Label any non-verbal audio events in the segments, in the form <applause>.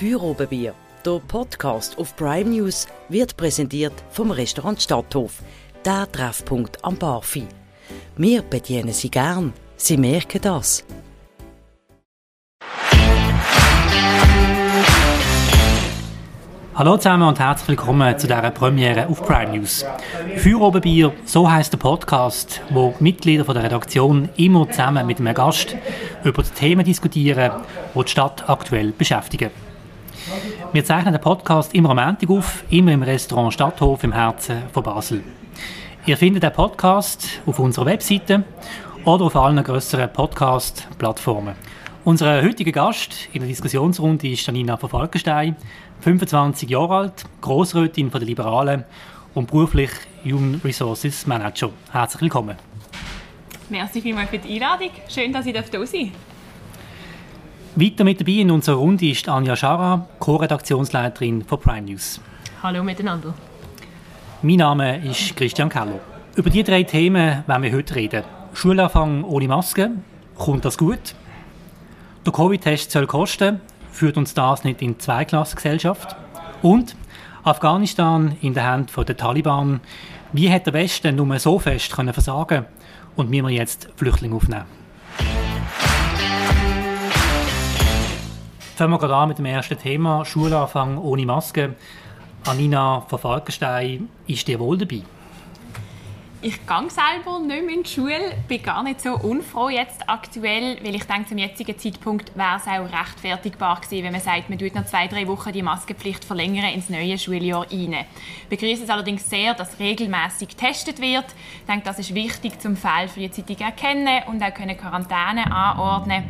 Feuerobenbier, der Podcast auf Prime News, wird präsentiert vom Restaurant Stadthof, der Treffpunkt am Barfi. Wir bedienen Sie gern. Sie merken das. Hallo zusammen und herzlich willkommen zu dieser Premiere auf Prime News. Feuerobenbier, so heißt der Podcast, wo Mitglieder von der Redaktion immer zusammen mit einem Gast über die Themen diskutieren, die die Stadt aktuell beschäftigen. Wir zeichnen den Podcast immer am Montag auf, immer im Restaurant Stadthof im Herzen von Basel. Ihr findet den Podcast auf unserer Webseite oder auf allen grösseren Podcast-Plattformen. Unser heutiger Gast in der Diskussionsrunde ist Janina von Falkenstein, 25 Jahre alt, Grossrätin der Liberalen und beruflich Human Resources Manager. Herzlich willkommen. Merci vielmals für die Einladung. Schön, dass ich hier sein. Weiter mit dabei in unserer Runde ist Anja Schara, Co-Redaktionsleiterin von Prime News. Hallo miteinander. Mein Name ist Christian Keller. Über diese drei Themen werden wir heute reden. Schulanfang ohne Maske. Kommt das gut? Der Covid-Test soll kosten. Führt uns das nicht in Zweiklassengesellschaft? Und Afghanistan in der Hand der Taliban. Wie hat der Westen nur so fest können versagen und wie wir jetzt Flüchtlinge aufnehmen? Fangen wir gerade an mit dem ersten Thema, Schulanfang ohne Maske. Anina von Falkenstein, ist dir wohl dabei? Ich gehe selber nicht mehr in die Schule, bin gar nicht so unfroh jetzt aktuell, weil ich denke, zum jetzigen Zeitpunkt wäre es auch rechtfertigbar gewesen, wenn man sagt, man tut noch zwei, drei Wochen die Maskenpflicht verlängern ins neue Schuljahr rein. Ich begrüße es allerdings sehr, dass regelmäßig getestet wird. Ich denke, das ist wichtig, zum Fall Zeitung erkennen und auch können Quarantäne anordnen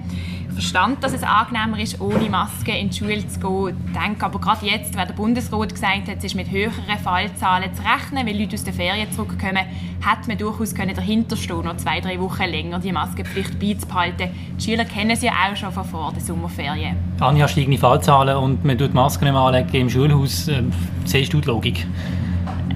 verstand, dass es angenehmer ist, ohne Maske in die Schule zu gehen. Ich denke aber gerade jetzt, wenn der Bundesrat gesagt hat, es ist mit höheren Fallzahlen zu rechnen, weil Leute aus den Ferien zurückkommen, hätte man durchaus können dahinter stehen, noch zwei, drei Wochen länger die Maskenpflicht beizubehalten. Die Schüler kennen sie ja auch schon von vor den Sommerferien. Anja, steigende Fallzahlen und man tut Masken nicht mehr anlegen im Schulhaus. Ähm, siehst du die Logik?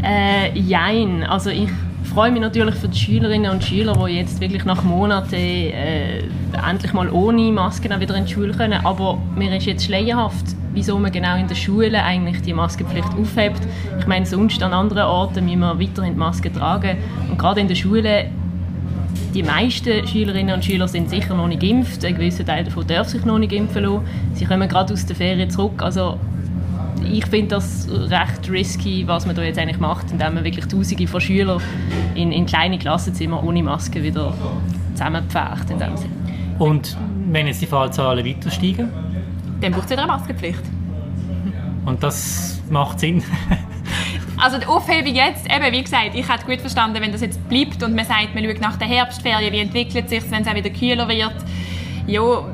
Äh, jein. Also ich freue mich natürlich für die Schülerinnen und Schüler, die jetzt wirklich nach Monaten äh, endlich mal ohne Masken wieder in die Schule können. Aber mir ist jetzt schleierhaft, wieso man genau in der Schule eigentlich die Maskenpflicht aufhebt. Ich meine, sonst an anderen Orten müssen wir weiterhin die Maske tragen. Und gerade in der Schule die meisten Schülerinnen und Schüler sind sicher noch nicht geimpft. Ein gewisser Teil davon darf sich noch nicht impfen lassen. Sie kommen gerade aus der Ferien zurück. Also ich finde das recht risky, was man da jetzt eigentlich macht, indem man wirklich Tausende von Schülern in, in kleine Klassenzimmer ohne Maske wieder zusammenpfercht. In dem Sinn. Und wenn jetzt die Fallzahlen weiter steigen? Dann braucht es wieder eine Maskenpflicht. Und das macht Sinn? <laughs> also die Aufhebung jetzt, eben wie gesagt, ich hätte gut verstanden, wenn das jetzt bleibt und man sagt, man schaut nach der Herbstferien, wie entwickelt sich wenn es auch wieder kühler wird. Ja,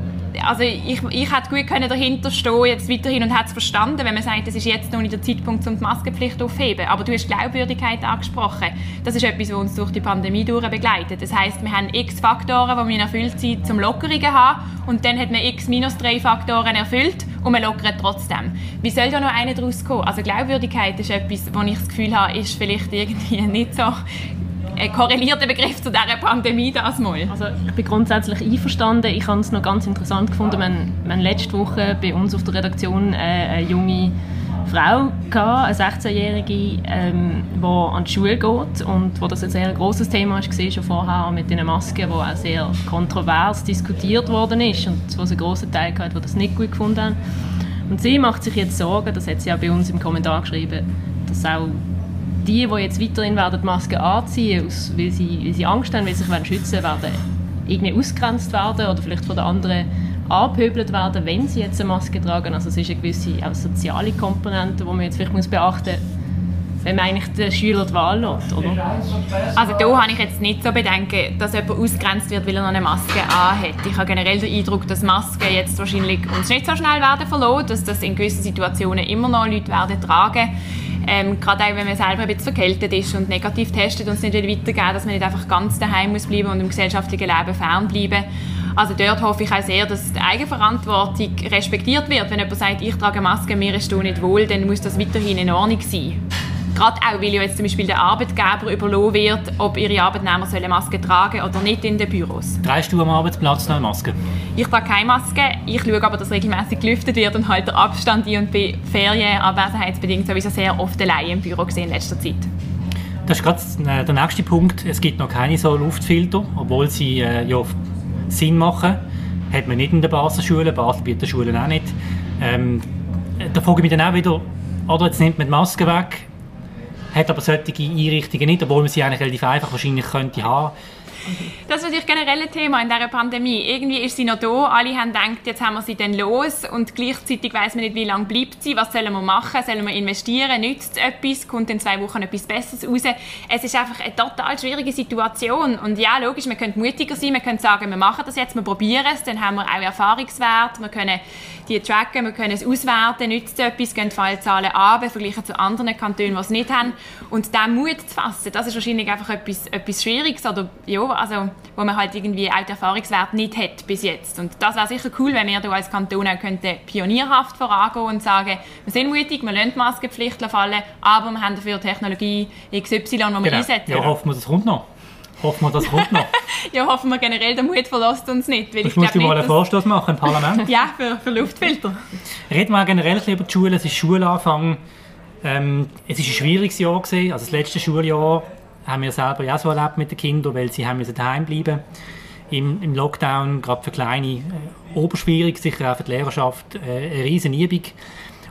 also ich, ich hätte gut können dahinter stehen jetzt weiterhin und hätte es verstanden, wenn man sagt, es ist jetzt noch nicht der Zeitpunkt, um die Maskenpflicht aufzuheben. Aber du hast Glaubwürdigkeit angesprochen. Das ist etwas, was uns durch die Pandemie durch begleitet. Das heißt, wir haben x Faktoren, die wir erfüllt sind, zum Lockerungen haben und dann hat man x minus drei Faktoren erfüllt und man lockert trotzdem. Wie soll da noch einer daraus kommen? Also Glaubwürdigkeit ist etwas, wo ich das Gefühl habe, ist vielleicht <laughs> irgendwie nicht so ein korrelierter Begriff zu dieser Pandemie das mal? Also ich bin grundsätzlich einverstanden. Ich habe es noch ganz interessant gefunden. Wir haben letzte Woche bei uns auf der Redaktion äh, eine junge Frau gehabt, eine 16-Jährige, ähm, die an die Schule geht und wo das ein sehr großes Thema gesehen schon vorher mit den Masken, wo auch sehr kontrovers diskutiert worden ist und wo es einen großen Teil gab, die das nicht gut gefunden haben. Und sie macht sich jetzt Sorgen, das hat sie auch bei uns im Kommentar geschrieben, dass auch die, die jetzt weiterhin werden Maske anziehen, aus, weil, sie, weil sie Angst haben, weil sie sich schützen wollen, werden irgendwie ausgegrenzt werden oder vielleicht von den anderen angepöbelt werden, wenn sie jetzt eine Maske tragen. Also es ist eine gewisse auch soziale Komponente, die man jetzt vielleicht beachten muss, wenn man eigentlich den Schüler die Wahl lässt, oder? Also da habe ich jetzt nicht so Bedenken, dass jemand ausgegrenzt wird, weil er noch eine Maske anhat. Ich habe generell den Eindruck, dass Masken jetzt wahrscheinlich uns nicht so schnell werden verloren, dass das in gewissen Situationen immer noch Leute werden tragen ähm, gerade auch wenn man selber ein bisschen verkältet ist und negativ testet und es nicht weitergeben, dass man nicht einfach ganz daheim muss bleiben und im gesellschaftlichen Leben fernbleiben. Also dort hoffe ich auch sehr, dass die Eigenverantwortung respektiert wird. Wenn jemand sagt, ich trage Maske, mir ist nicht wohl, dann muss das weiterhin in Ordnung sein. Gerade auch, weil ja jetzt zum Beispiel der Arbeitgeber überlassen wird, ob ihre Arbeitnehmer sollen Masken tragen oder nicht in den Büros. Drehst du am Arbeitsplatz noch eine Maske? Ich trage keine Maske. Ich schaue aber, dass regelmäßig gelüftet wird und halte Abstand ein und bin ferienabwesenheitsbedingt sowieso sehr oft allein im Büro gesehen in letzter Zeit. Das ist gerade äh, der nächste Punkt. Es gibt noch keine so Luftfilter, obwohl sie äh, ja, Sinn machen. Hat man nicht in den Baselschulen, Basel bietet Schulen auch nicht. Ähm, da frage ich mich dann auch wieder, oder jetzt nimmt man die Maske weg, hat aber solche Einrichtungen nicht, obwohl man sie eigentlich relativ einfach wahrscheinlich könnte haben. Das ist natürlich generell ein Thema in dieser Pandemie. Irgendwie ist sie noch da, alle haben gedacht, jetzt haben wir sie dann los. Und gleichzeitig weiß man nicht, wie lange bleibt sie, was sollen wir machen, sollen wir investieren, nützt es etwas, kommt in zwei Wochen etwas Besseres raus. Es ist einfach eine total schwierige Situation. Und ja, logisch, man könnte mutiger sein, man könnte sagen, wir machen das jetzt, wir probieren es, dann haben wir auch Erfahrungswert, wir können die tracken, wir können es auswerten, nützt es etwas, gehen die Fallzahlen ab, vergleichen zu anderen Kantonen, die es nicht haben und diesen Mut zu fassen, das ist wahrscheinlich einfach etwas, etwas Schwieriges oder ja, also, wo man halt irgendwie auch den Erfahrungswert nicht hat bis jetzt. Und das wäre sicher cool, wenn wir hier als Kanton auch könnten pionierhaft vorangehen und sagen, wir sind mutig, wir lassen die Maskenpflicht fallen, aber wir haben dafür Technologie XY, die wir genau. einsetzen. Ja, hoffen wir, das kommt noch. Hoffen wir, das kommt noch. <laughs> ja, hoffen wir generell, der Mut verlässt uns nicht. Weil ich musst du mal einen Vorstoß machen im Parlament. <laughs> ja, für, für Luftfilter. Reden wir generell über die Schule. Es ist Schulanfang. Ähm, es war ein schwieriges Jahr gewesen. Also das letzte Schuljahr haben wir selber ja so erlebt mit den Kindern, weil sie haben daheim bleiben im, im Lockdown, gerade für Kleine, äh, oberschwierig, sicher auch für die Lehrerschaft, äh, eine riesen Übung.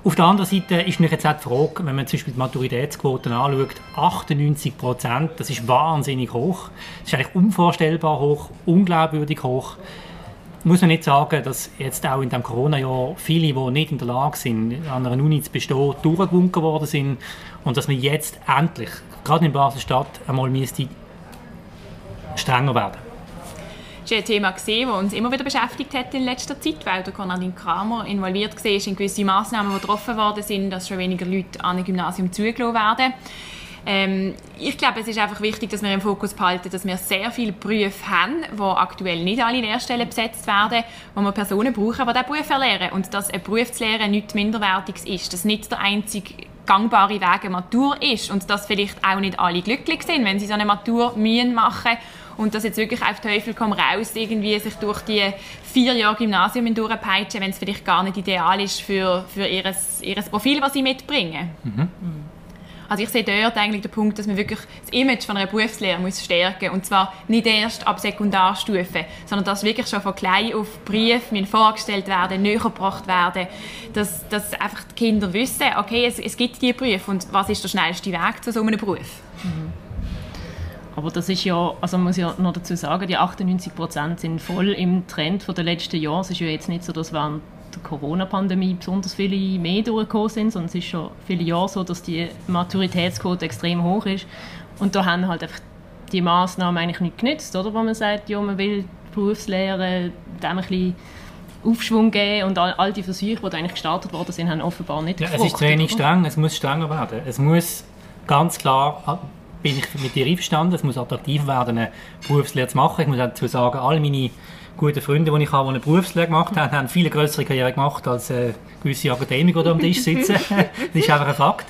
Auf der anderen Seite ist natürlich jetzt auch die Frage, wenn man zum Beispiel die Maturitätsquoten anschaut, 98 Prozent, das ist wahnsinnig hoch. Das ist eigentlich unvorstellbar hoch, unglaubwürdig hoch. Muss man nicht sagen, dass jetzt auch in dem Corona-Jahr viele, die nicht in der Lage sind, an einer Uni zu bestehen, durchgewunken worden sind und dass man jetzt endlich gerade in Basel-Stadt einmal müsste strenger werden ist ein Thema, das uns immer wieder beschäftigt hat in letzter Zeit, weil der Konradin Kramer involviert war in gewisse Massnahmen, die getroffen worden sind, dass schon weniger Leute an ein Gymnasium zugelassen werden. Ähm, ich glaube, es ist einfach wichtig, dass wir im Fokus behalten, dass wir sehr viele Berufe haben, die aktuell nicht alle Lehrstellen besetzt werden, wo wir Personen brauchen, die diesen Beruf erlernen. Und dass ein Beruf zu lernen nichts Minderwertiges ist. Dass nicht der einzige gangbare Weg eine Matur ist und dass vielleicht auch nicht alle glücklich sind, wenn sie so eine Matur mühen machen und dass jetzt wirklich auf Teufel komm raus irgendwie sich durch die vier Jahre Gymnasium durchpeitschen, wenn es vielleicht gar nicht ideal ist für, für ihr ihres Profil, was sie mitbringen. Mhm. Also ich sehe dort eigentlich den Punkt, dass man wirklich das Image von einer Berufslehre muss stärken und zwar nicht erst ab Sekundarstufe, sondern dass wirklich schon von klein auf Brief vorgestellt werden, näher gebracht werden, dass, dass einfach die Kinder wissen, okay, es, es gibt diese Berufe und was ist der schnellste Weg zu so einem Beruf. Mhm. Aber das ist ja, also man muss ja noch dazu sagen, die 98 Prozent sind voll im Trend der letzten Jahre. Es ist ja jetzt nicht so, dass während der Corona-Pandemie besonders viele mehr durchgekommen sind, sondern es ist schon viele Jahre so, dass die Maturitätsquote extrem hoch ist. Und da haben halt einfach die Massnahmen eigentlich nicht genützt, oder? Wo man sagt, ja, man will Berufslehre dem ein bisschen Aufschwung geben und all, all die Versuche, die eigentlich gestartet worden sind, haben offenbar nicht ja, Es ist Training streng, es muss strenger werden. Es muss ganz klar, ah, bin ich mit dir einverstanden, es muss attraktiv werden, eine Berufslehre zu machen. Ich muss dazu sagen, all meine gute Freunde, die ich habe, die eine Berufslehre gemacht haben, haben viele größere Karriere gemacht als äh, gewisse Akademiker, die am Tisch sitzen. <laughs> das ist einfach ein Fakt.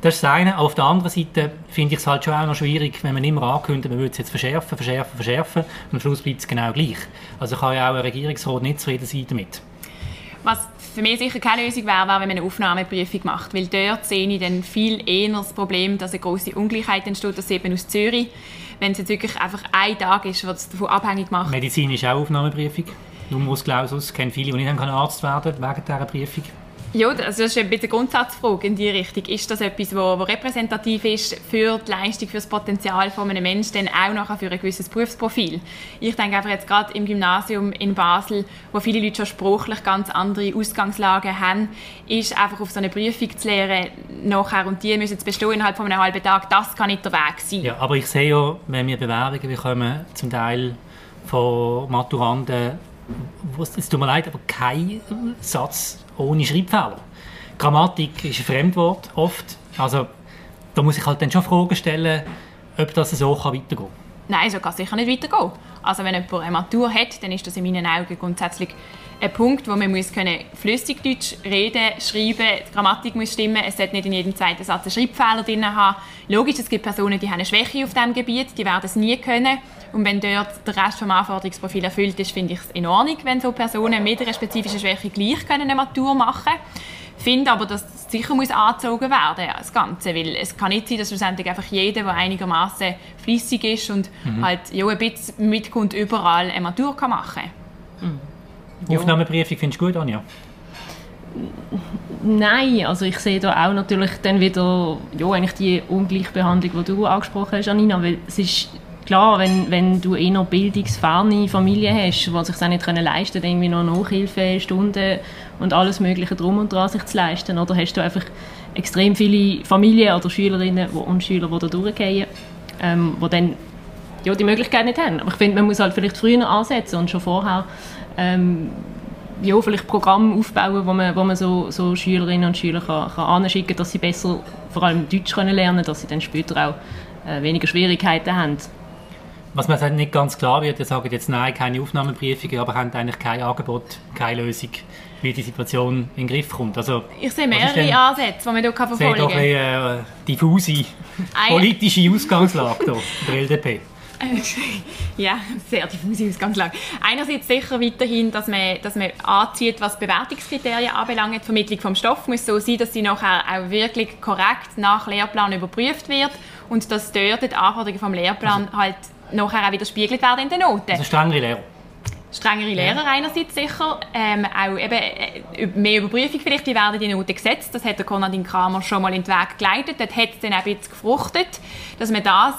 Das ist das eine. Auf der anderen Seite finde ich es halt schon auch noch schwierig, wenn man immer ankündigt, man würde es jetzt verschärfen, verschärfen, verschärfen und am Schluss bleibt es genau gleich. Also kann ja auch ein Regierungsrat nicht zufrieden sein damit. Was für mich sicher keine Lösung wäre, wäre, wenn man eine Aufnahmeprüfung macht. Weil dort sehe ich dann viel eher das Problem, dass eine große Ungleichheit entsteht, das eben aus Zürich wenn es jetzt wirklich einfach ein Tag ist, was davon abhängig macht. Medizin ist auch Aufnahmeprüfung. Numerus Clausus kennen viele, die nicht Arzt werden wegen dieser Prüfung. Ja, also das ist ein bisschen eine Grundsatzfrage in die Richtung. Ist das etwas, was repräsentativ ist für die Leistung, für das Potenzial von einem Menschen, dann auch nachher für ein gewisses Berufsprofil? Ich denke einfach jetzt gerade im Gymnasium in Basel, wo viele Leute schon sprachlich ganz andere Ausgangslagen haben, ist einfach auf so eine Prüfung zu lernen, nachher und die müssen zu bestehen innerhalb von einem halben Tag, das kann nicht der Weg sein. Ja, aber ich sehe ja, wenn wir Bewerbungen bekommen, zum Teil von Maturanden, es tut mir leid, aber kein Satz ohne Schreibfehler. Grammatik ist ein Fremdwort, oft. Also, da muss ich halt dann schon Fragen stellen, ob das so weitergehen kann. Nein, so kann es sicher nicht weitergehen. Also wenn jemand eine Matur hat, dann ist das in meinen Augen grundsätzlich ein Punkt, wo man muss können flüssig Deutsch reden, schreiben, die Grammatik muss stimmen, es sollte nicht in jedem zweiten Satz einen Schreibfehler drin haben. Logisch, es gibt Personen, die haben eine Schwäche auf diesem Gebiet, die werden es nie können. Und wenn dort der Rest des Anforderungsprofils erfüllt ist, finde ich es in Ordnung, wenn so Personen mit einer spezifischen Schwäche gleich können eine Matur machen können. Ich finde aber, dass es sicher muss angezogen werden das Ganze, weil es kann nicht sein, dass schlussendlich einfach jeder, der einigermaßen flüssig ist und mhm. halt ja, ein bisschen mitkommt, überall eine Matur kann machen kann. Mhm. Aufnahmeprüfung findest du gut, Anja? Nein, also ich sehe da auch natürlich dann wieder ja, eigentlich die Ungleichbehandlung, die du angesprochen hast, Anina, weil es ist klar, wenn, wenn du eher bildungsferne Familie hast, die sich nicht können leisten können, irgendwie noch Nachhilfestunden und alles mögliche drum und dran sich zu leisten, oder hast du einfach extrem viele Familien oder Schülerinnen und Schüler, die da durchgehen, ähm, die dann ja, die Möglichkeit nicht haben. Aber ich finde, man muss halt vielleicht früher ansetzen und schon vorher ähm, ja, vielleicht Programme aufbauen, wo man, wo man so, so Schülerinnen und Schüler kann, kann anschicken dass sie besser vor allem Deutsch können lernen dass sie dann später auch äh, weniger Schwierigkeiten haben. Was mir nicht ganz klar wird, ihr sagt jetzt nein, keine Aufnahmeprüfungen, aber haben eigentlich kein Angebot, keine Lösung, wie die Situation in den Griff kommt. Also, ich sehe mehrere Ansätze, die man hier verfolgen kann. Ich sehe doch eine äh, diffuse politische Ausgangslage hier, der LDP. <laughs> ja, sehr diffuse Ausgangslage. Einerseits sicher weiterhin, dass man, dass man anzieht, was Bewertungskriterien anbelangt. Die Vermittlung vom Stoff muss so sein, dass sie nachher auch wirklich korrekt nach Lehrplan überprüft wird und dass dort die Anforderungen vom Lehrplan also, halt nachher auch widerspiegelt werden in den Noten. Also strengere Lehrer? strengere Lehrer ja. einerseits sicher, ähm, auch eben äh, mehr Überprüfung vielleicht, wie werden die Noten gesetzt, das hat der Konradin Kramer schon mal in den Weg geleitet, dort hat es dann auch ein bisschen gefruchtet, dass man das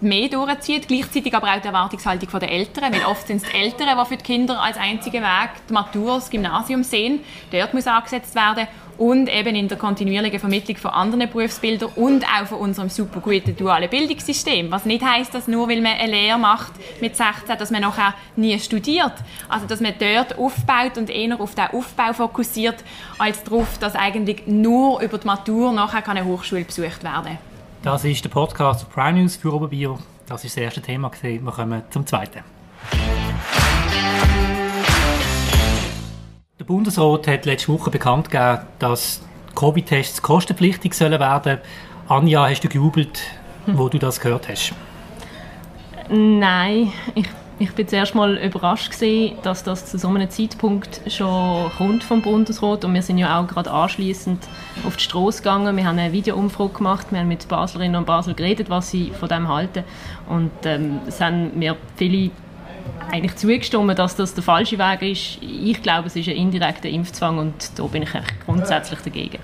mehr durchzieht, gleichzeitig aber auch die Erwartungshaltung der Eltern, weil oft sind es die Eltern, die für die Kinder als einzigen Weg die Matur, das Gymnasium sehen, dort muss angesetzt werden und eben in der kontinuierlichen Vermittlung von anderen Berufsbildern und auch von unserem super guten dualen Bildungssystem. Was nicht heißt, dass nur weil man eine Lehre macht mit 16, dass man nachher nie studiert. Also dass man dort aufbaut und eher auf den Aufbau fokussiert, als darauf, dass eigentlich nur über die Matur nachher eine Hochschule besucht werden kann. Das ist der Podcast Prime News für Oberbier. Das ist das erste Thema. Wir kommen zum zweiten. Der Bundesrat hat letzte Woche bekannt gegeben, dass Covid-Tests kostenpflichtig sollen werden. Anja, hast du gejubelt, wo du das gehört hast? Nein, ich, ich bin zuerst mal überrascht gewesen, dass das zu so einem Zeitpunkt schon kommt vom Bundesrat und wir sind ja auch gerade anschließend auf die Straße gegangen. Wir haben eine Videoumfrage gemacht, wir haben mit Baslerinnen und Basel geredet, was sie von dem halten und ähm, es haben mir viele eigentlich zugestimmt, dass das der falsche Weg ist. Ich glaube, es ist ein indirekter Impfzwang und da bin ich grundsätzlich dagegen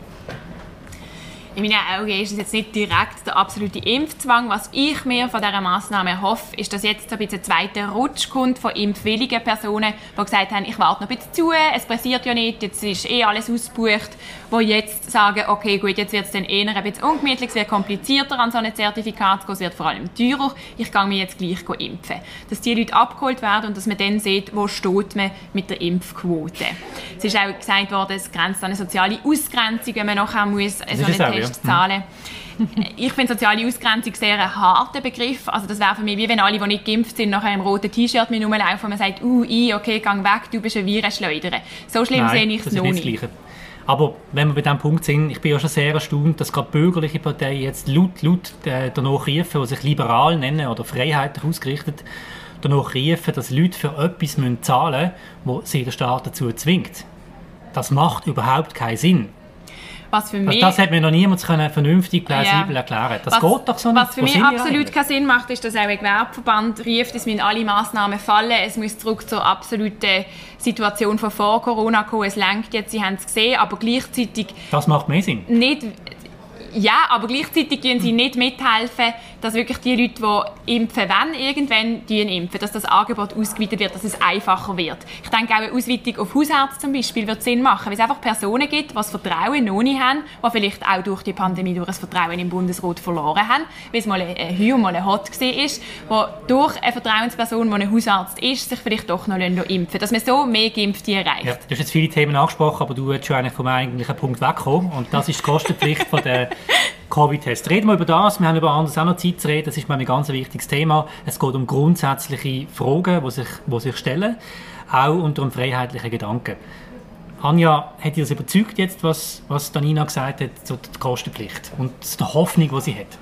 in meinen Augen ist es jetzt nicht direkt der absolute Impfzwang. Was ich mir von dieser Massnahme hoffe, ist, dass jetzt ein bisschen zweiter Rutsch kommt von impfwilligen Personen, die gesagt haben, ich warte noch ein bisschen zu, es passiert ja nicht, jetzt ist eh alles ausgebucht, die jetzt sagen, okay, gut, jetzt wird es dann eher ein bisschen ungemütlich, es wird komplizierter an so ein Zertifikat zu gehen, es wird vor allem teurer, ich gehe mir jetzt gleich impfen. Dass die Leute abgeholt werden und dass man dann sieht, wo steht man mit der Impfquote. Es ist auch gesagt worden, es grenzt an eine soziale Ausgrenzung, wenn man nachher muss, so einen Testzahlen. ich finde soziale Ausgrenzung sehr ein harter Begriff. Also das wäre für mich wie wenn alle, die nicht geimpft sind, nachher im roten T-Shirt mit rumlaufen und man sagt, uh, ich, okay, gang weg, du bist ein Virenschleuder. So schlimm Nein, sehe ich es noch nicht. Aber wenn wir bei diesem Punkt sind, ich bin ja schon sehr erstaunt, dass gerade bürgerliche Parteien jetzt laut, laut äh, danach riefen, die sich liberal nennen oder freiheitlich ausgerichtet, danach riefen, dass Leute für etwas zahlen müssen, was sie der Staat dazu zwingt. Das macht überhaupt keinen Sinn. Was für mich, das hat mir noch niemand vernünftig plausibel ja. erklären. Das was, geht doch so nicht. Was für mich absolut keinen Sinn macht, ist, dass auch ein Gewerbeverband rief, es müssen alle Massnahmen fallen, es muss zurück zur absoluten Situation von vor Corona kommen. Es lenkt jetzt, Sie haben es gesehen, aber gleichzeitig... Das macht mehr Sinn. Nicht, ja, aber gleichzeitig tun sie nicht mithelfen, dass wirklich die Leute, die impfen wollen, irgendwann impfen, dass das Angebot ausgeweitet wird, dass es einfacher wird. Ich denke auch eine Ausweitung auf Hausärzte zum Beispiel wird Sinn machen, weil es einfach Personen gibt, die das Vertrauen noch nicht haben, die vielleicht auch durch die Pandemie durch das Vertrauen im Bundesrat verloren haben, weil es mal ein Hü mal ein Hot war, ist, wo durch eine Vertrauensperson, die ein Hausarzt ist, sich vielleicht doch noch impfen dass man so mehr Geimpfte erreicht. Ja, du hast jetzt viele Themen angesprochen, aber du hast schon eigentlich vom eigentlichen Punkt weggekommen und das ist die Kostenpflicht von der <laughs> Covid-Test. Reden wir über das. Wir haben über anderes auch noch Zeit zu reden. Das ist mir ein ganz wichtiges Thema. Es geht um grundsätzliche Fragen, die sich, die sich stellen, auch unter einem freiheitlichen Gedanken. Anja, hat dich das überzeugt jetzt, was, was Danina gesagt hat zur Kostenpflicht und der Hoffnung, die sie hat?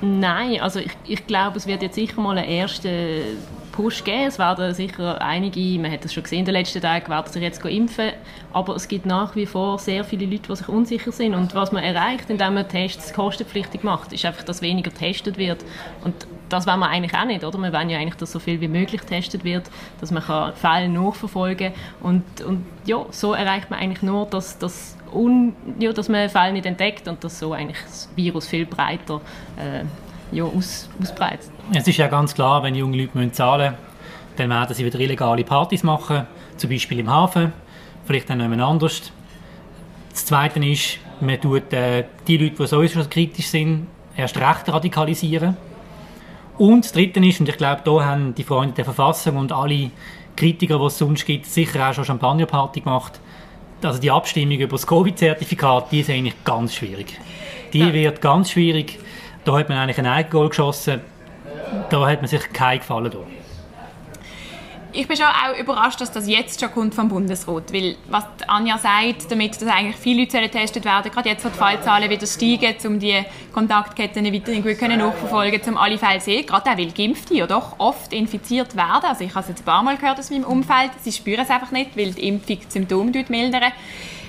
Nein, also ich, ich glaube, es wird jetzt sicher mal einen ersten Push geben. Es werden sicher einige, man hat das schon gesehen in den letzten Tagen, werden sich jetzt impfen. Aber es gibt nach wie vor sehr viele Leute, die sich unsicher sind. Und was man erreicht, indem man Tests kostenpflichtig macht, ist einfach, dass weniger getestet wird. Und das wollen wir eigentlich auch nicht, oder? Wir wollen ja eigentlich, dass so viel wie möglich getestet wird, dass man Fälle nachverfolgen kann. Und, und ja, so erreicht man eigentlich nur, dass, dass, un, ja, dass man Fälle nicht entdeckt und dass so eigentlich das Virus viel breiter äh, ja, aus, ausbreitet. Es ist ja ganz klar, wenn junge Leute müssen zahlen müssen, dann werden sie wieder illegale Partys machen, zum Beispiel im Hafen, vielleicht dann jemand anders. Das Zweite ist, man tut äh, die Leute, die sowieso schon kritisch sind, erst recht radikalisieren. Und das Dritte ist, und ich glaube, da haben die Freunde der Verfassung und alle Kritiker, die es sonst gibt, sicher auch schon Champagnerparty gemacht. Also die Abstimmung über das Covid-Zertifikat, die ist eigentlich ganz schwierig. Die ja. wird ganz schwierig. Da hat man eigentlich ein Eigengoal geschossen. Da hat man sich keinen Gefallen da. Ich bin schon auch überrascht, dass das jetzt schon kommt vom Bundesrat, weil was Anja sagt, damit dass eigentlich viele Leute getestet werden, gerade jetzt, wo die Fallzahlen wieder steigen, um die Kontaktketten weiterhin gut können nachverfolgen, um alle Fälle sehen, gerade auch weil Geimpfte ja doch oft infiziert werden. Also ich habe es jetzt ein paar Mal gehört aus meinem Umfeld, sie spüren es einfach nicht, weil die Impfung Symptome mildern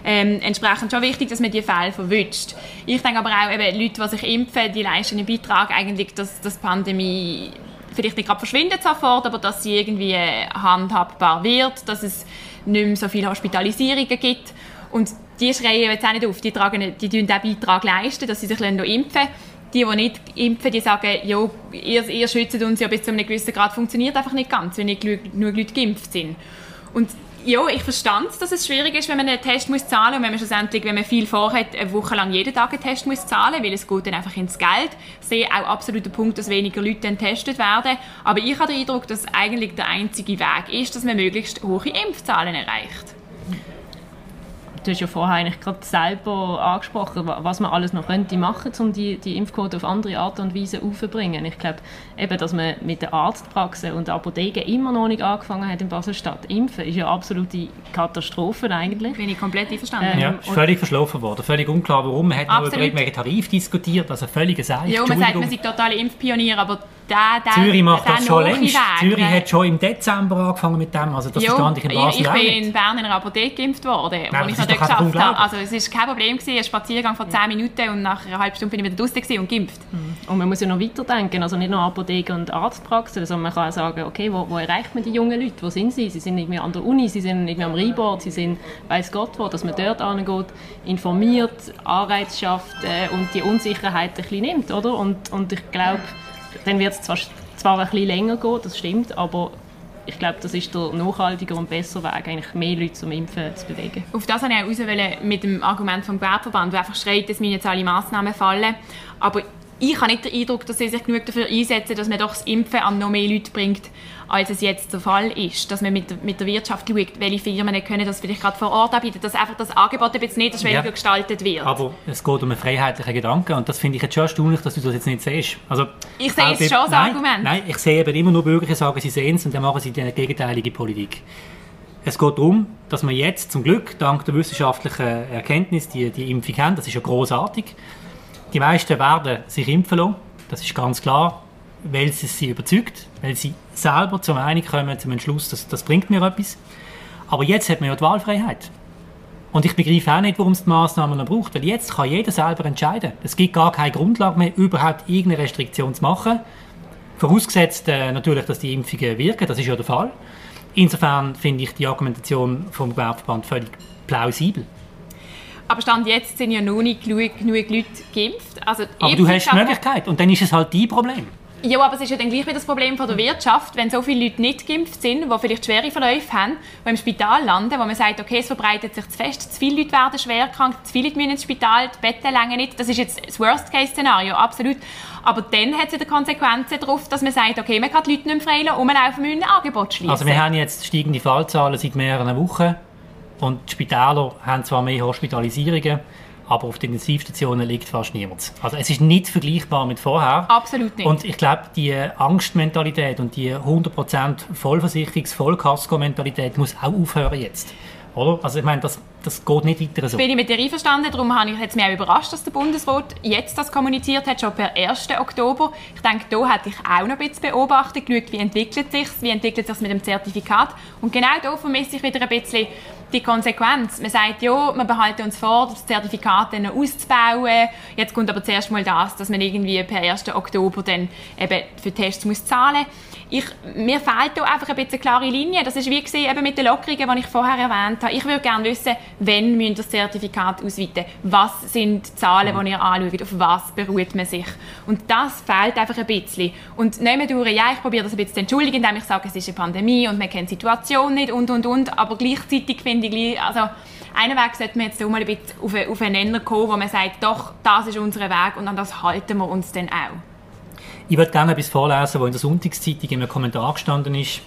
ähm, entsprechend schon wichtig, dass man die Fälle verwünscht. Ich denke aber auch, eben, Leute, die sich impfen, die leisten einen Beitrag eigentlich, dass die Pandemie vielleicht nicht gerade verschwindet sofort, aber dass sie irgendwie handhabbar wird, dass es nicht mehr so viele Hospitalisierungen gibt. Und die schreien jetzt auch nicht auf, die, tragen, die tun diesen Beitrag leisten, dass sie sich impfen lassen. Die, die nicht impfen, die sagen, ja, ihr, ihr schützt uns ja bis zu einem gewissen Grad, funktioniert einfach nicht ganz, wenn nicht genug Leute geimpft sind. Und ja, ich verstand dass es schwierig ist, wenn man einen Test muss zahlen muss und wenn man schlussendlich, wenn man viel vorhat, eine Woche lang jeden Tag einen Test muss zahlen weil es geht dann einfach ins Geld. Ich sehe auch absolut den Punkt, dass weniger Leute dann getestet werden. Aber ich habe den Eindruck, dass eigentlich der einzige Weg ist, dass man möglichst hohe Impfzahlen erreicht du hast ja vorher eigentlich gerade selber angesprochen, was man alles noch könnte machen, um die, die Impfquote auf andere Art und Weise aufzubringen. Ich glaube, eben, dass man mit den Arztpraxen und Apotheken immer noch nicht angefangen hat in Basel-Stadt. Impfen ist ja absolute Katastrophe eigentlich. Bin ich komplett einverstanden. Ähm, ja, ist völlig verschlafen worden, völlig unklar, warum. Man hat nur über irgendwelche Tarif diskutiert, also völlig gesagt. Ja, man sagt, man sei totale Impfpionier, aber der, der, Zürich macht das schon längst. Zürich hat schon im Dezember angefangen mit dem, also das jo, verstand ich in Basel Ich, ich bin in Bern in einer Apotheke geimpft worden, Nein, wo ich noch dort geschafft habe. Also es war kein Problem, gewesen, ein Spaziergang von 10 Minuten und nach einer halben Stunde bin ich wieder draußen und geimpft. Mhm. Und man muss ja noch weiterdenken, also nicht nur Apotheke und Arztpraxen, sondern man kann auch sagen, okay, wo, wo, erreicht man die jungen Leute, wo sind sie? Sie sind nicht mehr an der Uni, sie sind nicht mehr am Rheinbord, sie sind weiß Gott wo, dass man dort angeht, informiert, Anreiz schafft äh, und die Unsicherheit ein bisschen nimmt, oder? Und, und ich glaube, dann wird es zwar zwar ein bisschen länger gehen, das stimmt, aber ich glaube, das ist der nachhaltiger und bessere Weg, eigentlich mehr Leute zum Impfen zu bewegen. Auf das wollte ich auch mit dem Argument vom Gewerbeverband, der einfach schreit, dass mir jetzt alle Massnahmen fallen. Aber ich habe nicht den Eindruck, dass sie sich genug dafür einsetzen, dass man doch das Impfen an noch mehr Leute bringt, als es jetzt der Fall ist. Dass man mit, mit der Wirtschaft schaut, welche Firmen können das vielleicht gerade vor Ort anbieten, dass einfach das Angebot ein bisschen niederschwelliger ja, gestaltet wird. Aber es geht um einen freiheitlichen Gedanken und das finde ich jetzt schon erstaunlich, dass du das jetzt nicht siehst. Also, ich sehe es schon als nein, Argument. Nein, ich sehe eben immer nur Bürger, die sagen, sie sehen es und dann machen sie eine gegenteilige Politik. Es geht darum, dass wir jetzt zum Glück dank der wissenschaftlichen Erkenntnis die, die Impfung haben. Das ist ja großartig. Die meisten werden sich impfen lassen, das ist ganz klar, weil es sie überzeugt, weil sie selber zur Meinung kommen, zum Entschluss, dass das bringt mir etwas. Aber jetzt hat man ja die Wahlfreiheit. Und ich begreife auch nicht, warum es die Massnahmen noch braucht, weil jetzt kann jeder selber entscheiden. Es gibt gar keine Grundlage mehr, überhaupt irgendeine Restriktion zu machen. Vorausgesetzt äh, natürlich, dass die Impfungen wirken, das ist ja der Fall. Insofern finde ich die Argumentation vom Gewerbeverband völlig plausibel. Aber Stand jetzt sind ja noch nicht genug, genug Leute geimpft. Also aber du hast die Möglichkeit und dann ist es halt dein Problem. Ja, aber es ist ja dann gleich wieder das Problem von der Wirtschaft, wenn so viele Leute nicht geimpft sind, die vielleicht schwere Verläufe haben, die im Spital landen, wo man sagt, okay, es verbreitet sich zu fest, zu viele Leute werden schwer krank, zu viele Leute müssen ins Spital, die Betten länger nicht. Das ist jetzt das Worst-Case-Szenario, absolut. Aber dann hat es wieder Konsequenzen darauf, dass man sagt, okay, man kann die Leute nicht mehr freilaufen, rumlaufen, müssen ein Angebot schließen. Also wir haben jetzt steigende Fallzahlen seit mehreren Wochen. Und die Spitäler haben zwar mehr Hospitalisierungen, aber auf den Intensivstationen liegt fast niemand. Also es ist nicht vergleichbar mit vorher. Absolut nicht. Und ich glaube, die Angstmentalität und die 100% Vollversicherungs-, Vollkasko-Mentalität muss auch aufhören jetzt. Oder? Also ich meine, das, das geht nicht weiter so. Bin ich mit dir einverstanden, darum habe ich jetzt mich auch überrascht, dass der Bundesrat jetzt das kommuniziert hat, schon per 1. Oktober. Ich denke, da hätte ich auch noch ein bisschen beobachtet, geschaut, wie entwickelt sich wie entwickelt sich mit dem Zertifikat. Und genau da vermisse ich wieder ein bisschen die Konsequenz. Man sagt, ja, wir behalten uns vor, das Zertifikat dann auszubauen. Jetzt kommt aber zuerst mal das, dass man irgendwie per 1. Oktober dann eben für Tests muss zahlen ich, mir fehlt da einfach ein bisschen eine klare Linie. Das ist wie gewesen, eben mit den Lockerungen, die ich vorher erwähnt habe. Ich würde gerne wissen, wann müsst ihr das Zertifikat ausweiten? Was sind die Zahlen, die ihr anschaut? Auf was beruht man sich? Und das fehlt einfach ein bisschen. Und nehmen durch, ja, ich probiere das ein bisschen zu entschuldigen, indem ich sage, es ist eine Pandemie und man kennt die Situation nicht und, und, und. Aber gleichzeitig finde ich, also, einen Weg sollte man jetzt auch mal ein bisschen auf einen Nenner kommen, wo man sagt, doch, das ist unser Weg und an das halten wir uns dann auch. Ich würde gerne etwas vorlesen, was in der Sonntagszeitung in einem Kommentar gestanden ist.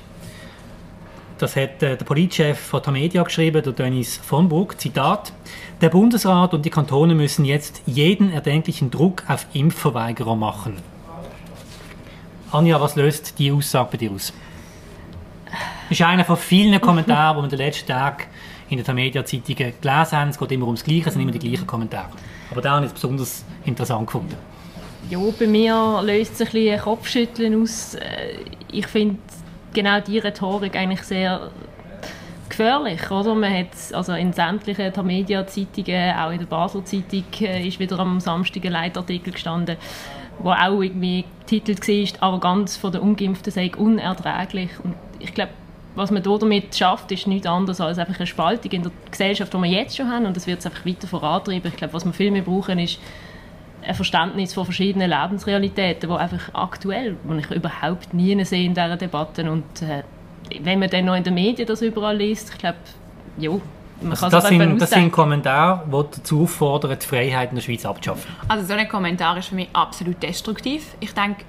Das hat äh, der Politchef von der Media geschrieben, der Dennis von Burg. Zitat: Der Bundesrat und die Kantone müssen jetzt jeden erdenklichen Druck auf Impfverweigerer machen. Anja, was löst die Aussage bei dir aus? Das ist einer von vielen Kommentaren, die wir den letzten Tagen in den Media-Zeitungen gelesen haben. Es geht immer ums Gleiche, es sind immer die gleichen Kommentare. Aber da habe ich es besonders interessant gefunden. Ja, bei mir löst sich ein, bisschen Kopfschütteln aus. Äh, ich finde genau diese Rhetorik eigentlich sehr gefährlich, oder? Man hat also in sämtlichen Media-Zeitungen, auch in der Basel Zeitung, äh, ist wieder am Samstag ein Leitartikel gestanden, wo auch irgendwie getitelt war, Arroganz von der Ungeimpften sei unerträglich. Und ich glaube, was man damit schafft, ist nichts anderes als einfach eine Spaltung in der Gesellschaft, die wir jetzt schon haben und das wird es einfach weiter vorantreiben. Ich glaube, was wir viel mehr brauchen, ist ein Verständnis von verschiedenen Lebensrealitäten, die einfach aktuell, die ich überhaupt nie sehe in dieser Debatte. Und äh, wenn man dann noch in den Medien das überall liest, ich glaube, ja, man also das, sind, das sind Kommentare, die dazu auffordern, die Freiheit in der Schweiz abzuschaffen. Also so ein Kommentar ist für mich absolut destruktiv. Ich denke,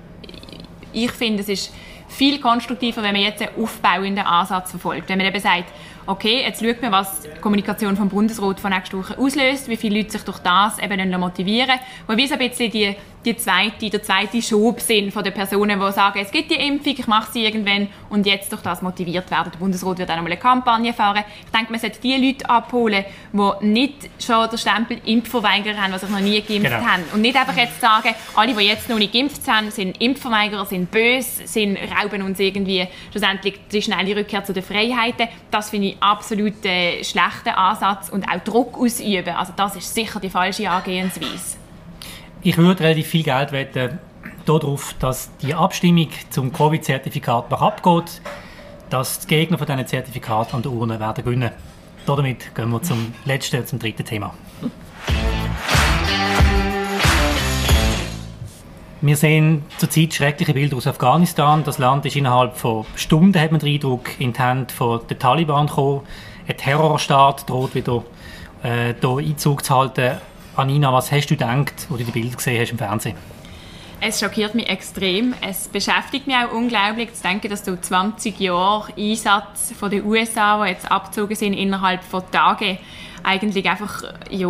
ich finde, es ist viel konstruktiver, wenn man jetzt einen aufbauenden Ansatz verfolgt. Wenn man eben sagt, okay, jetzt schaut man, was die Kommunikation vom Bundesrat von nächster Woche auslöst, wie viele Leute sich durch das eben motivieren wo wir so ein bisschen die, die zweite, der zweite Schub sind von den Personen, die sagen, es gibt die Impfung, ich mache sie irgendwann und jetzt durch das motiviert werden. Der Bundesrat wird auch noch mal eine Kampagne fahren. Ich denke, man sollte die Leute abholen, die nicht schon den Stempel Impfverweigerer haben, die sich noch nie geimpft genau. haben. Und nicht einfach jetzt sagen, alle, die jetzt noch nicht geimpft sind, sind Impfverweigerer, sind böse, sind, rauben uns irgendwie schlussendlich die schnelle Rückkehr zu den Freiheiten. Das finde ich absolut äh, schlechter Ansatz und auch Druck ausüben. Also das ist sicher die falsche Angehensweise. Ich würde relativ viel Geld wetten darauf, dass die Abstimmung zum Covid-Zertifikat noch abgeht, dass die Gegner von diesen Zertifikaten an der Urne werden gewinnen. Damit gehen wir zum letzten, zum dritten Thema. Wir sehen zurzeit schreckliche Bilder aus Afghanistan. Das Land ist innerhalb von Stunden, hat man den Eindruck, in die Hände der Taliban gekommen. Ein Terrorstaat droht wieder äh, hier Einzug zu halten. Anina, was hast du gedacht, als du die Bilder gesehen hast im Fernsehen? Es schockiert mich extrem. Es beschäftigt mich auch unglaublich zu denken, dass du 20 Jahre Einsatz von den USA, die jetzt abgezogen sind, innerhalb von Tagen eigentlich einfach ja,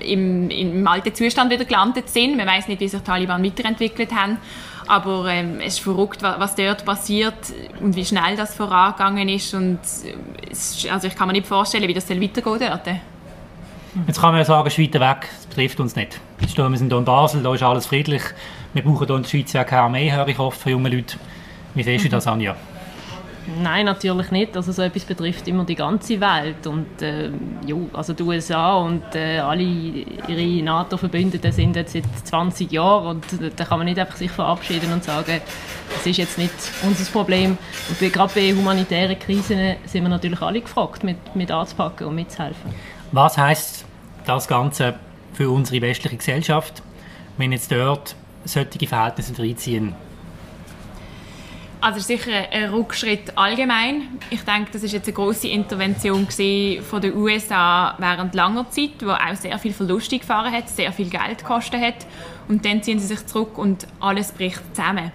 im, im alten Zustand wieder gelandet sind. Man weiß nicht, wie sich die Taliban weiterentwickelt haben. Aber ähm, es ist verrückt, was dort passiert und wie schnell das vorangegangen ist. Und es, also ich kann mir nicht vorstellen, wie das weitergehen dort. Jetzt kann man ja sagen, weiter weg, es betrifft uns nicht. wir sind hier in Basel, da ist alles friedlich. Wir brauchen hier in der Schweiz ja keine Armee, höre ich oft von jungen Leuten. Wie siehst du das, Anja? Nein, natürlich nicht. Also so etwas betrifft immer die ganze Welt. Und äh, ja, also die USA und äh, alle ihre NATO-Verbündeten sind jetzt seit 20 Jahren und äh, da kann man nicht einfach sich verabschieden und sagen, das ist jetzt nicht unser Problem. Und gerade bei humanitären Krisen sind wir natürlich alle gefragt, mit, mit anzupacken und mitzuhelfen. Was heißt das Ganze für unsere westliche Gesellschaft, wenn jetzt dort solche Verhältnisse reinziehen? Also sicher ein Rückschritt allgemein. Ich denke, das ist jetzt eine große Intervention von den USA während langer Zeit, wo auch sehr viel Verluste gefahren hat, sehr viel Geld gekostet hat. Und dann ziehen sie sich zurück und alles bricht zusammen.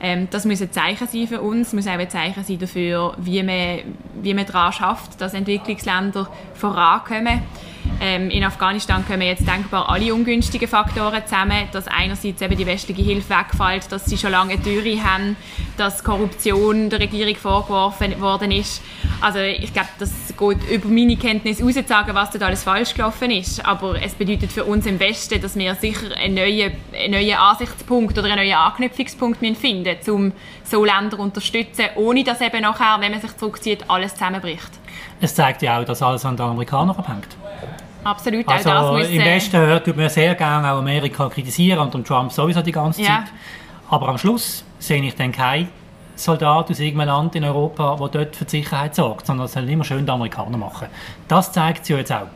Ähm, das muss ein Zeichen sein für uns, muss auch ein Zeichen sein dafür, wie man, wie man daran schafft, dass Entwicklungsländer vorankommen. Ähm, in Afghanistan kommen jetzt denkbar alle ungünstigen Faktoren zusammen, dass einerseits eben die westliche Hilfe wegfällt, dass sie schon lange Türe haben, dass Korruption der Regierung vorgeworfen worden ist. Also ich glaube, das geht über meine Kenntnis raus, zu sagen, was dort alles falsch gelaufen ist. Aber es bedeutet für uns im Westen, dass wir sicher einen neuen, einen neuen Ansichtspunkt oder einen neuen Anknüpfungspunkt finden müssen, um so Länder zu unterstützen, ohne dass eben nachher, wenn man sich zurückzieht, alles zusammenbricht. Es zeigt ja auch, dass alles an den Amerikanern abhängt. Absolut, also auch das Im Westen hört man sehr gerne auch Amerika kritisieren und Trump sowieso die ganze Zeit. Ja. Aber am Schluss sehe ich dann keinen Soldat aus irgendeinem Land in Europa, der dort für die Sicherheit sorgt, sondern das sollen immer schön die Amerikaner machen. Das zeigt sie jetzt auch.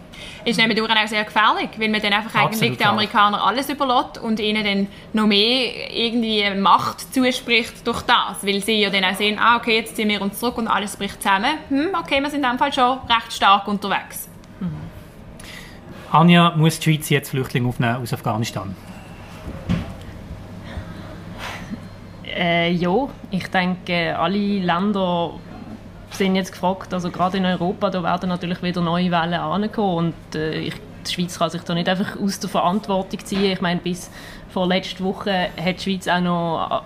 Ist nämlich auch sehr gefährlich, weil man dann einfach eigentlich den Amerikanern alles überlässt und ihnen dann noch mehr irgendwie Macht zuspricht durch das, weil sie ja dann auch sehen, ah, okay, jetzt ziehen wir uns zurück und alles bricht zusammen. Hm, okay, wir sind in dem Fall schon recht stark unterwegs. Anja, muss die Schweiz jetzt Flüchtlinge aufnehmen aus Afghanistan? Äh, ja, ich denke, alle Länder sind jetzt gefragt, also gerade in Europa, da werden natürlich wieder neue Wellen ankommen und äh, ich, die Schweiz kann sich da nicht einfach aus der Verantwortung ziehen. Ich meine, bis vor letzter Woche hat die Schweiz auch noch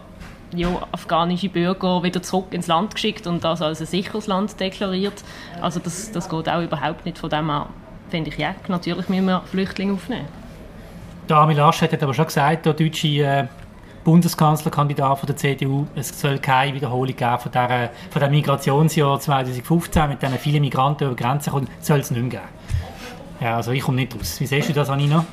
äh, ja, afghanische Bürger wieder zurück ins Land geschickt und das als ein sicheres Land deklariert. Also das, das geht auch überhaupt nicht von dem an. Finde ich, ja, natürlich müssen wir Flüchtlinge aufnehmen. Der Armin Laschet hat aber schon gesagt, der deutsche äh, Bundeskanzlerkandidat von der CDU, es soll keine Wiederholung geben von, der, von dem Migrationsjahr 2015 mit diesen vielen Migranten über Grenzen kommen, soll es nicht mehr geben. Ja, also ich komme nicht raus. Wie siehst du das, Anina?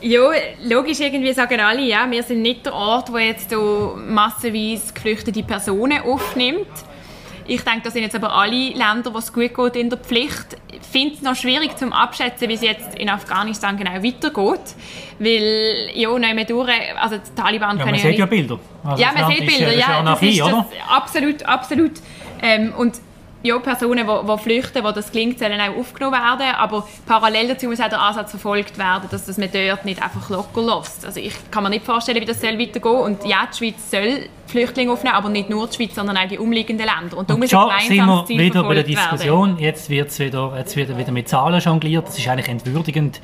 Ja, logisch irgendwie sagen alle, ja, wir sind nicht der Ort, wo jetzt so massenweise geflüchtete Personen aufnimmt. Ich denke, da sind jetzt aber alle Länder, wo es gut geht, in der Pflicht. Ich finde es noch schwierig zu abschätzen, wie es jetzt in Afghanistan genau weitergeht. Weil, ja, nicht mehr durch, also die Taliban ja, können man ja sieht ja Bilder. Also ja, man sieht Bilder, ist, ja. Das ist, das, absolut, absolut. Ähm, und ja, Personen, die, die flüchten, wo das klingt, sollen auch aufgenommen werden. Aber parallel dazu muss auch der Ansatz verfolgt werden, dass das man dort nicht einfach locker lässt. Also ich kann mir nicht vorstellen, wie das soll weitergehen Und ja, die Schweiz soll Flüchtlinge aufnehmen, aber nicht nur die Schweiz, sondern auch die umliegenden Länder. Und da muss schon sind wir wieder bei der Diskussion. Werden. Jetzt, wird's wieder, jetzt wird wieder mit Zahlen jongliert. Das ist eigentlich entwürdigend.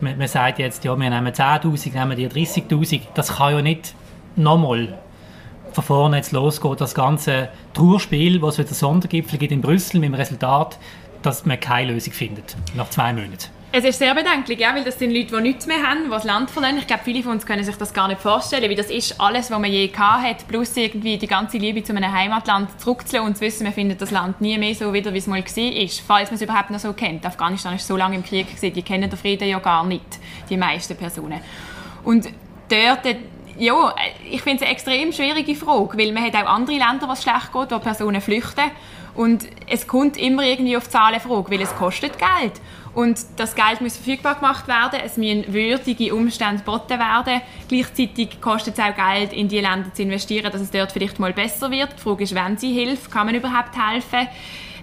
Man, man sagt jetzt, ja, wir nehmen 10'000, nehmen die 30'000. Das kann ja nicht nochmal von vorne jetzt losgeht, das ganze Trauerspiel, was es wieder Sondergipfel gibt in Brüssel, mit dem Resultat, dass man keine Lösung findet, nach zwei Monaten. Es ist sehr bedenklich, ja, weil das sind Leute, die nichts mehr haben, die das Land verlassen. Ich glaube, viele von uns können sich das gar nicht vorstellen, wie das ist, alles, was man je gehabt hat, plus irgendwie die ganze Liebe zu einem Heimatland zurückzulassen und zu wissen, man findet das Land nie mehr so wieder, wie es mal war, falls man es überhaupt noch so kennt. Afghanistan ist so lange im Krieg, gewesen, die kennen den Frieden ja gar nicht, die meisten Personen. Und dort ja, ich finde es eine extrem schwierige Frage, weil man hat auch andere Länder, wo es schlecht geht, wo Personen flüchten. Und es kommt immer irgendwie auf Zahlenfrage, weil es kostet Geld. Und das Geld muss verfügbar gemacht werden, es müssen würdige Umstände geboten werden. Gleichzeitig kostet es auch Geld, in die Länder zu investieren, dass es dort vielleicht mal besser wird. Die Frage ist, wenn sie hilft, kann man überhaupt helfen?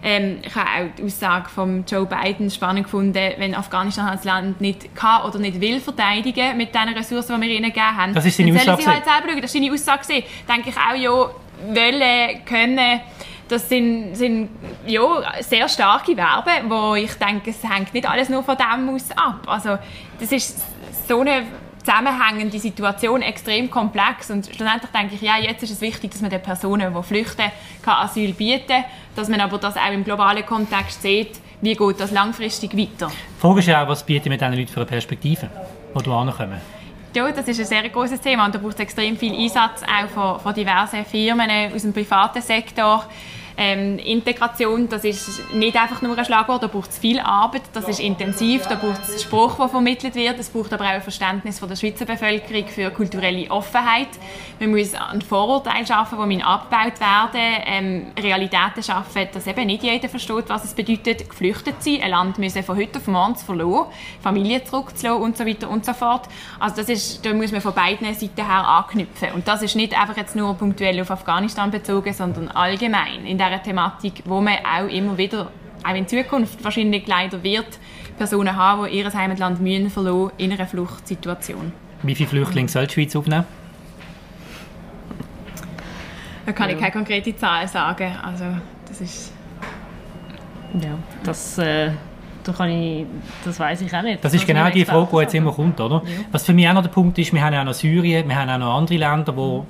Ähm, ich habe auch die Aussage von Joe Biden spannend gefunden, wenn Afghanistan als Land nicht kann oder nicht will verteidigen mit den Ressourcen, die wir ihnen gegeben haben. Das ist seine Aussage. Sie halt selber schauen. Das ist seine Aussage. Denke ich auch, ja, wollen, können, das sind, sind ja, sehr starke Verben, wo ich denke, es hängt nicht alles nur von dem aus ab. Also das ist so eine zusammenhängende Situation extrem komplex und schlussendlich denke ich, ja, jetzt ist es wichtig, dass man den Personen, die flüchten, kann Asyl bieten dass man aber das auch im globalen Kontext sieht, wie geht das langfristig weiter. Die Frage ist ja auch, was bietet man diesen Leuten für eine Perspektive, wo du ankommen? Ja, das ist ein sehr großes Thema und da braucht es extrem viel Einsatz auch von, von diversen Firmen aus dem privaten Sektor ähm, Integration, das ist nicht einfach nur ein Schlagwort, da braucht es viel Arbeit, das ist intensiv, da braucht es Spruch, der vermittelt wird, es braucht aber auch ein Verständnis von der Schweizer Bevölkerung für kulturelle Offenheit. Man muss ein Vorurteil schaffen, die abgebaut werden, ähm, Realitäten schaffen, dass eben nicht jeder versteht, was es bedeutet, geflüchtet zu sein, ein Land müssen von heute auf morgen verloren, Familie zurückzulassen und so weiter und so fort. Also das ist, da muss man von beiden Seiten her anknüpfen und das ist nicht einfach jetzt nur punktuell auf Afghanistan bezogen, sondern allgemein in dieser Thematik, wo man auch immer wieder, auch in Zukunft wahrscheinlich leider wird, Personen haben, die ihr Heimatland müssen verloren in einer Fluchtsituation. Wie viele Flüchtlinge soll die Schweiz aufnehmen? Da kann ja. ich keine konkrete Zahl sagen. Also, das ist... Ja, das... Äh da kann ich, das weiß ich auch nicht. Das ist genau die Frage, die jetzt immer kommt, oder? Ja. Was für mich auch noch der Punkt ist, wir haben ja auch noch Syrien, wir haben auch noch andere Länder, die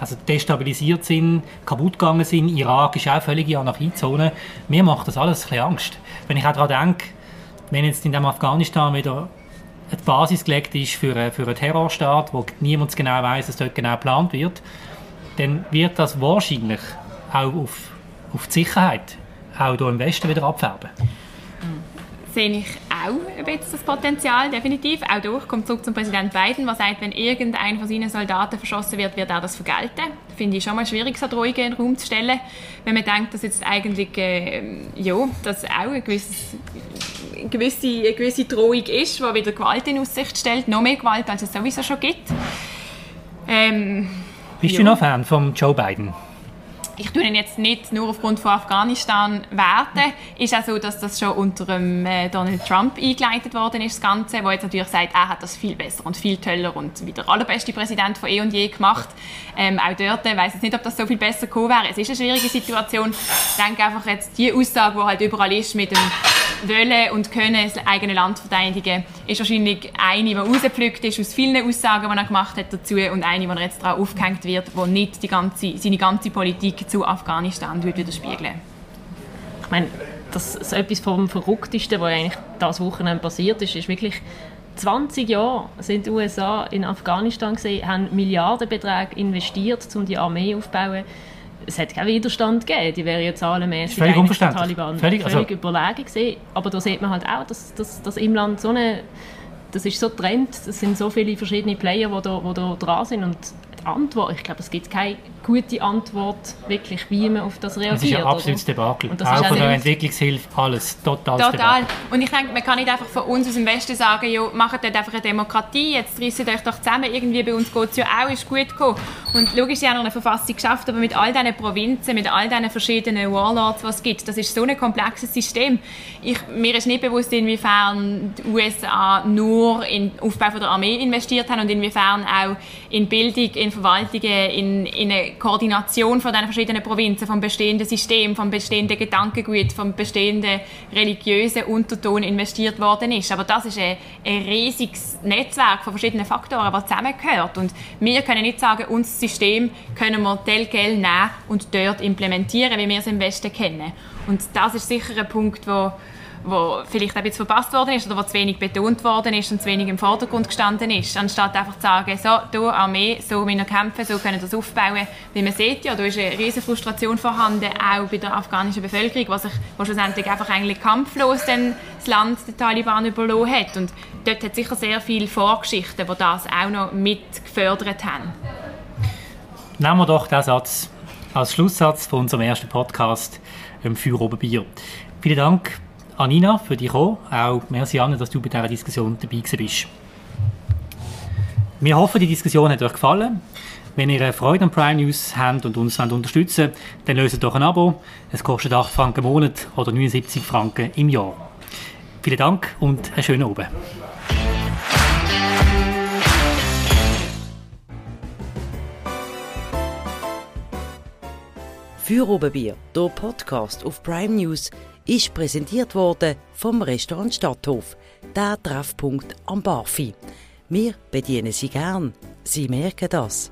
also destabilisiert sind, kaputt gegangen sind. Irak ist auch völlige Anarchiezone. Mir macht das alles ein bisschen Angst. Wenn ich auch daran denke, wenn jetzt in dem Afghanistan wieder eine Basis gelegt ist für, eine, für einen Terrorstaat, wo niemand genau weiß, was dort genau geplant wird, dann wird das wahrscheinlich auch auf, auf die Sicherheit auch hier im Westen wieder abfärben. Sehe ich auch ein bisschen das Potenzial, definitiv. Auch durch kommt zurück zum Präsident Biden, der sagt, wenn irgendein von seinen Soldaten verschossen wird, wird er das vergelten. Finde ich schon mal schwierig, so Drohungen in den Raum zu stellen. Wenn man denkt, dass jetzt eigentlich, äh, ja, das auch ein gewisses eine gewisse, eine gewisse Drohung ist, die wieder Gewalt in Aussicht stellt, noch mehr Gewalt, als es sowieso schon gibt. Ähm, Bist ja. du noch Fan von Joe Biden? Ich tue ihn jetzt nicht nur aufgrund von Afghanistan werten. Ist auch so, dass das schon unter dem, äh, Donald Trump eingeleitet worden ist, das Ganze, wo jetzt natürlich sagt, er hat das viel besser und viel toller und wie der allerbeste Präsident von eh und je gemacht. Ähm, auch dort äh, weiß ich nicht, ob das so viel besser gekommen wäre. Es ist eine schwierige Situation. Ich denke einfach jetzt die Aussage, die halt überall ist mit dem Wollen und Können das eigene Land verteidigen, ist wahrscheinlich eine, die rausgepflückt ist aus vielen Aussagen, die er gemacht hat dazu und eine, die er jetzt daran aufgehängt wird, wo nicht die ganze, seine ganze Politik zu Afghanistan widerspiegeln Ich meine, das ist etwas vom Verrücktesten, was eigentlich das Wochenende passiert ist, ist wirklich 20 Jahre sind die USA in Afghanistan gesehen, haben Milliardenbeträge investiert, um die Armee aufzubauen. Es hat keinen Widerstand gegeben. Die wären ja zahlenmäßig völlig unverständlich. Taliban völlig, also völlig überlegen gewesen. Aber da sieht man halt auch, dass, dass, dass im Land so eine das ist so Trend, es sind so viele verschiedene Player, die da, die da dran sind und Antwort. Ich glaube, es gibt keine gute Antwort, wirklich, wie man auf das reagiert. Das ist ein absolutes Debakel. Und das auch von der Entwicklungshilfe, alles. Total. Total. Und ich denke, man kann nicht einfach von uns aus dem Westen sagen, ja, macht dort einfach eine Demokratie, jetzt reissen euch doch zusammen, irgendwie bei uns geht es ja auch, ist gut gekommen. Und logisch, sie haben noch eine Verfassung geschafft, aber mit all diesen Provinzen, mit all diesen verschiedenen Warlords, was es gibt, das ist so ein komplexes System. Ich, mir ist nicht bewusst, inwiefern die USA nur in den Aufbau von der Armee investiert haben und inwiefern auch in Bildung, in Verwaltungen, in, in eine Koordination von den verschiedenen Provinzen, vom bestehenden System, vom bestehenden Gedankengut, vom bestehenden religiösen Unterton investiert worden ist. Aber das ist ein, ein riesiges Netzwerk von verschiedenen Faktoren, das zusammengehört. Und wir können nicht sagen, unser System können wir telgel nehmen und dort implementieren, wie wir es im Westen kennen. Und das ist sicher ein Punkt, wo wo vielleicht ein bisschen verpasst worden ist oder wo zu wenig betont worden ist und zu wenig im Vordergrund gestanden ist, anstatt einfach zu sagen, so, du Armee, so müssen wir kämpfen, so können wir das aufbauen. Wie man sieht ja, da ist eine riesige Frustration vorhanden, auch bei der afghanischen Bevölkerung, was sich wo schlussendlich einfach eigentlich kampflos dann das Land der Taliban überlassen hat. Und dort hat sicher sehr viele Vorgeschichten, die das auch noch mit gefördert haben. Nehmen wir doch den Satz als Schlusssatz von unserem ersten Podcast ähm, für Oberbier. Vielen Dank Anina, für dich auch. Auch merci Anne, dass du bei dieser Diskussion dabei bist. Wir hoffen, die Diskussion hat euch gefallen. Wenn ihr Freude an Prime News habt und uns unterstützen wollt, dann löst doch ein Abo. Es kostet 8 Franken im Monat oder 79 Franken im Jahr. Vielen Dank und einen schönen Abend. Für Oberbier, der Podcast auf Prime News, ist präsentiert worden vom Restaurant Stadthof, der Treffpunkt am Barfi. Wir bedienen Sie gern. Sie merken das.